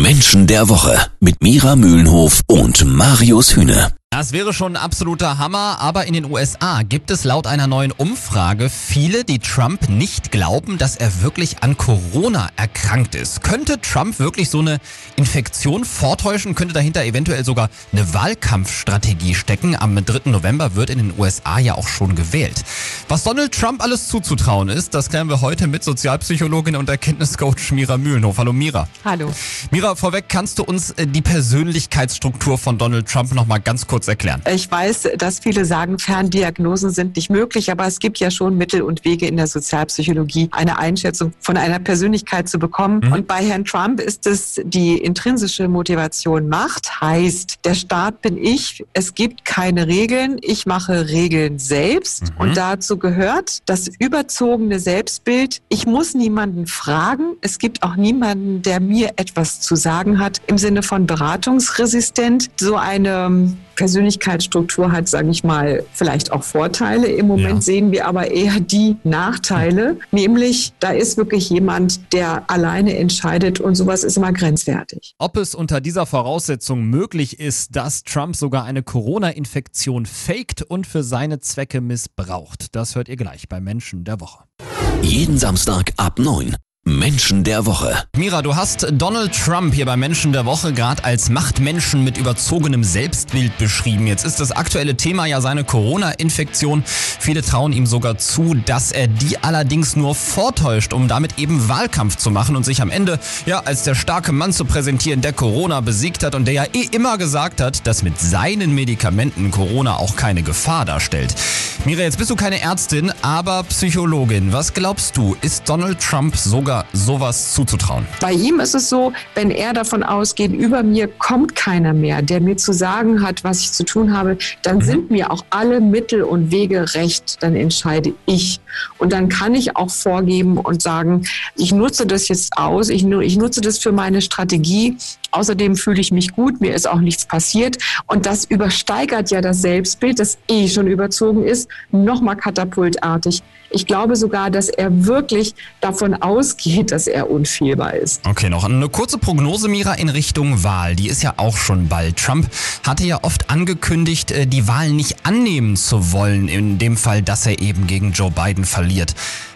Menschen der Woche mit Mira Mühlenhof und Marius Hühne. Das wäre schon ein absoluter Hammer, aber in den USA gibt es laut einer neuen Umfrage viele, die Trump nicht glauben, dass er wirklich an Corona erkrankt ist. Könnte Trump wirklich so eine Infektion vortäuschen? Könnte dahinter eventuell sogar eine Wahlkampfstrategie stecken? Am 3. November wird in den USA ja auch schon gewählt. Was Donald Trump alles zuzutrauen ist, das klären wir heute mit Sozialpsychologin und Erkenntniscoach Mira Mühlenhof. Hallo Mira. Hallo. Mira, vorweg kannst du uns äh, die Persönlichkeitsstruktur von Donald Trump noch mal ganz kurz erklären? Ich weiß, dass viele sagen, Ferndiagnosen sind nicht möglich, aber es gibt ja schon Mittel und Wege in der Sozialpsychologie, eine Einschätzung von einer Persönlichkeit zu bekommen. Mhm. Und bei Herrn Trump ist es die intrinsische Motivation Macht, heißt, der Staat bin ich, es gibt keine Regeln, ich mache Regeln selbst. Mhm. Und dazu gehört das überzogene Selbstbild, ich muss niemanden fragen, es gibt auch niemanden, der mir etwas zu sagen hat, im Sinne von beratungsresistent. So eine Persönlichkeitsstruktur hat, sage ich mal, vielleicht auch Vorteile. Im Moment ja. sehen wir aber eher die Nachteile, nämlich da ist wirklich jemand, der alleine entscheidet und sowas ist immer grenzwertig. Ob es unter dieser Voraussetzung möglich ist, dass Trump sogar eine Corona-Infektion faked und für seine Zwecke missbraucht, das hört ihr gleich bei Menschen der Woche. Jeden Samstag ab 9. Menschen der Woche. Mira, du hast Donald Trump hier bei Menschen der Woche gerade als Machtmenschen mit überzogenem Selbstbild beschrieben. Jetzt ist das aktuelle Thema ja seine Corona-Infektion. Viele trauen ihm sogar zu, dass er die allerdings nur vortäuscht, um damit eben Wahlkampf zu machen und sich am Ende ja als der starke Mann zu präsentieren, der Corona besiegt hat und der ja eh immer gesagt hat, dass mit seinen Medikamenten Corona auch keine Gefahr darstellt. Mira, jetzt bist du keine Ärztin, aber Psychologin. Was glaubst du, ist Donald Trump sogar sowas zuzutrauen? Bei ihm ist es so, wenn er davon ausgeht, über mir kommt keiner mehr, der mir zu sagen hat, was ich zu tun habe, dann mhm. sind mir auch alle Mittel und Wege recht, dann entscheide ich. Und dann kann ich auch vorgeben und sagen, ich nutze das jetzt aus, ich, ich nutze das für meine Strategie Außerdem fühle ich mich gut, mir ist auch nichts passiert. Und das übersteigert ja das Selbstbild, das eh schon überzogen ist, nochmal katapultartig. Ich glaube sogar, dass er wirklich davon ausgeht, dass er unfehlbar ist. Okay, noch eine kurze Prognose, Mira, in Richtung Wahl. Die ist ja auch schon bald. Trump hatte ja oft angekündigt, äh, die Wahl nicht annehmen zu wollen, in dem Fall, dass er eben gegen Joe Biden verliert.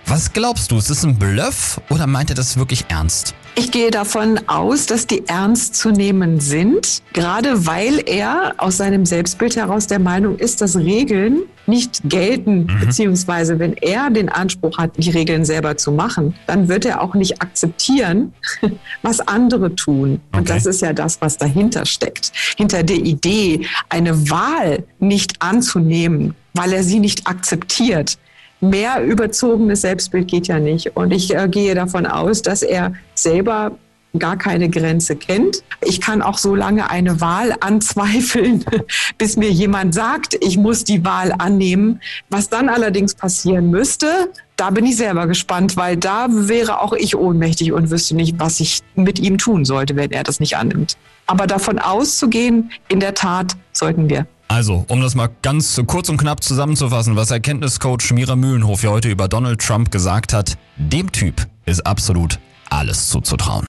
Was glaubst du, ist es ein Bluff oder meint er das wirklich ernst? Ich gehe davon aus, dass die ernst zu nehmen sind, gerade weil er aus seinem Selbstbild heraus der Meinung ist, dass Regeln nicht gelten, mhm. beziehungsweise wenn er den Anspruch hat, die Regeln selber zu machen, dann wird er auch nicht akzeptieren, was andere tun. Okay. Und das ist ja das, was dahinter steckt. Hinter der Idee, eine Wahl nicht anzunehmen, weil er sie nicht akzeptiert, mehr überzogenes Selbstbild geht ja nicht. Und ich äh, gehe davon aus, dass er selber gar keine Grenze kennt. Ich kann auch so lange eine Wahl anzweifeln, bis mir jemand sagt, ich muss die Wahl annehmen. Was dann allerdings passieren müsste, da bin ich selber gespannt, weil da wäre auch ich ohnmächtig und wüsste nicht, was ich mit ihm tun sollte, wenn er das nicht annimmt. Aber davon auszugehen, in der Tat sollten wir. Also, um das mal ganz kurz und knapp zusammenzufassen, was Erkenntniscoach Mira Mühlenhof ja heute über Donald Trump gesagt hat, dem Typ ist absolut alles zuzutrauen.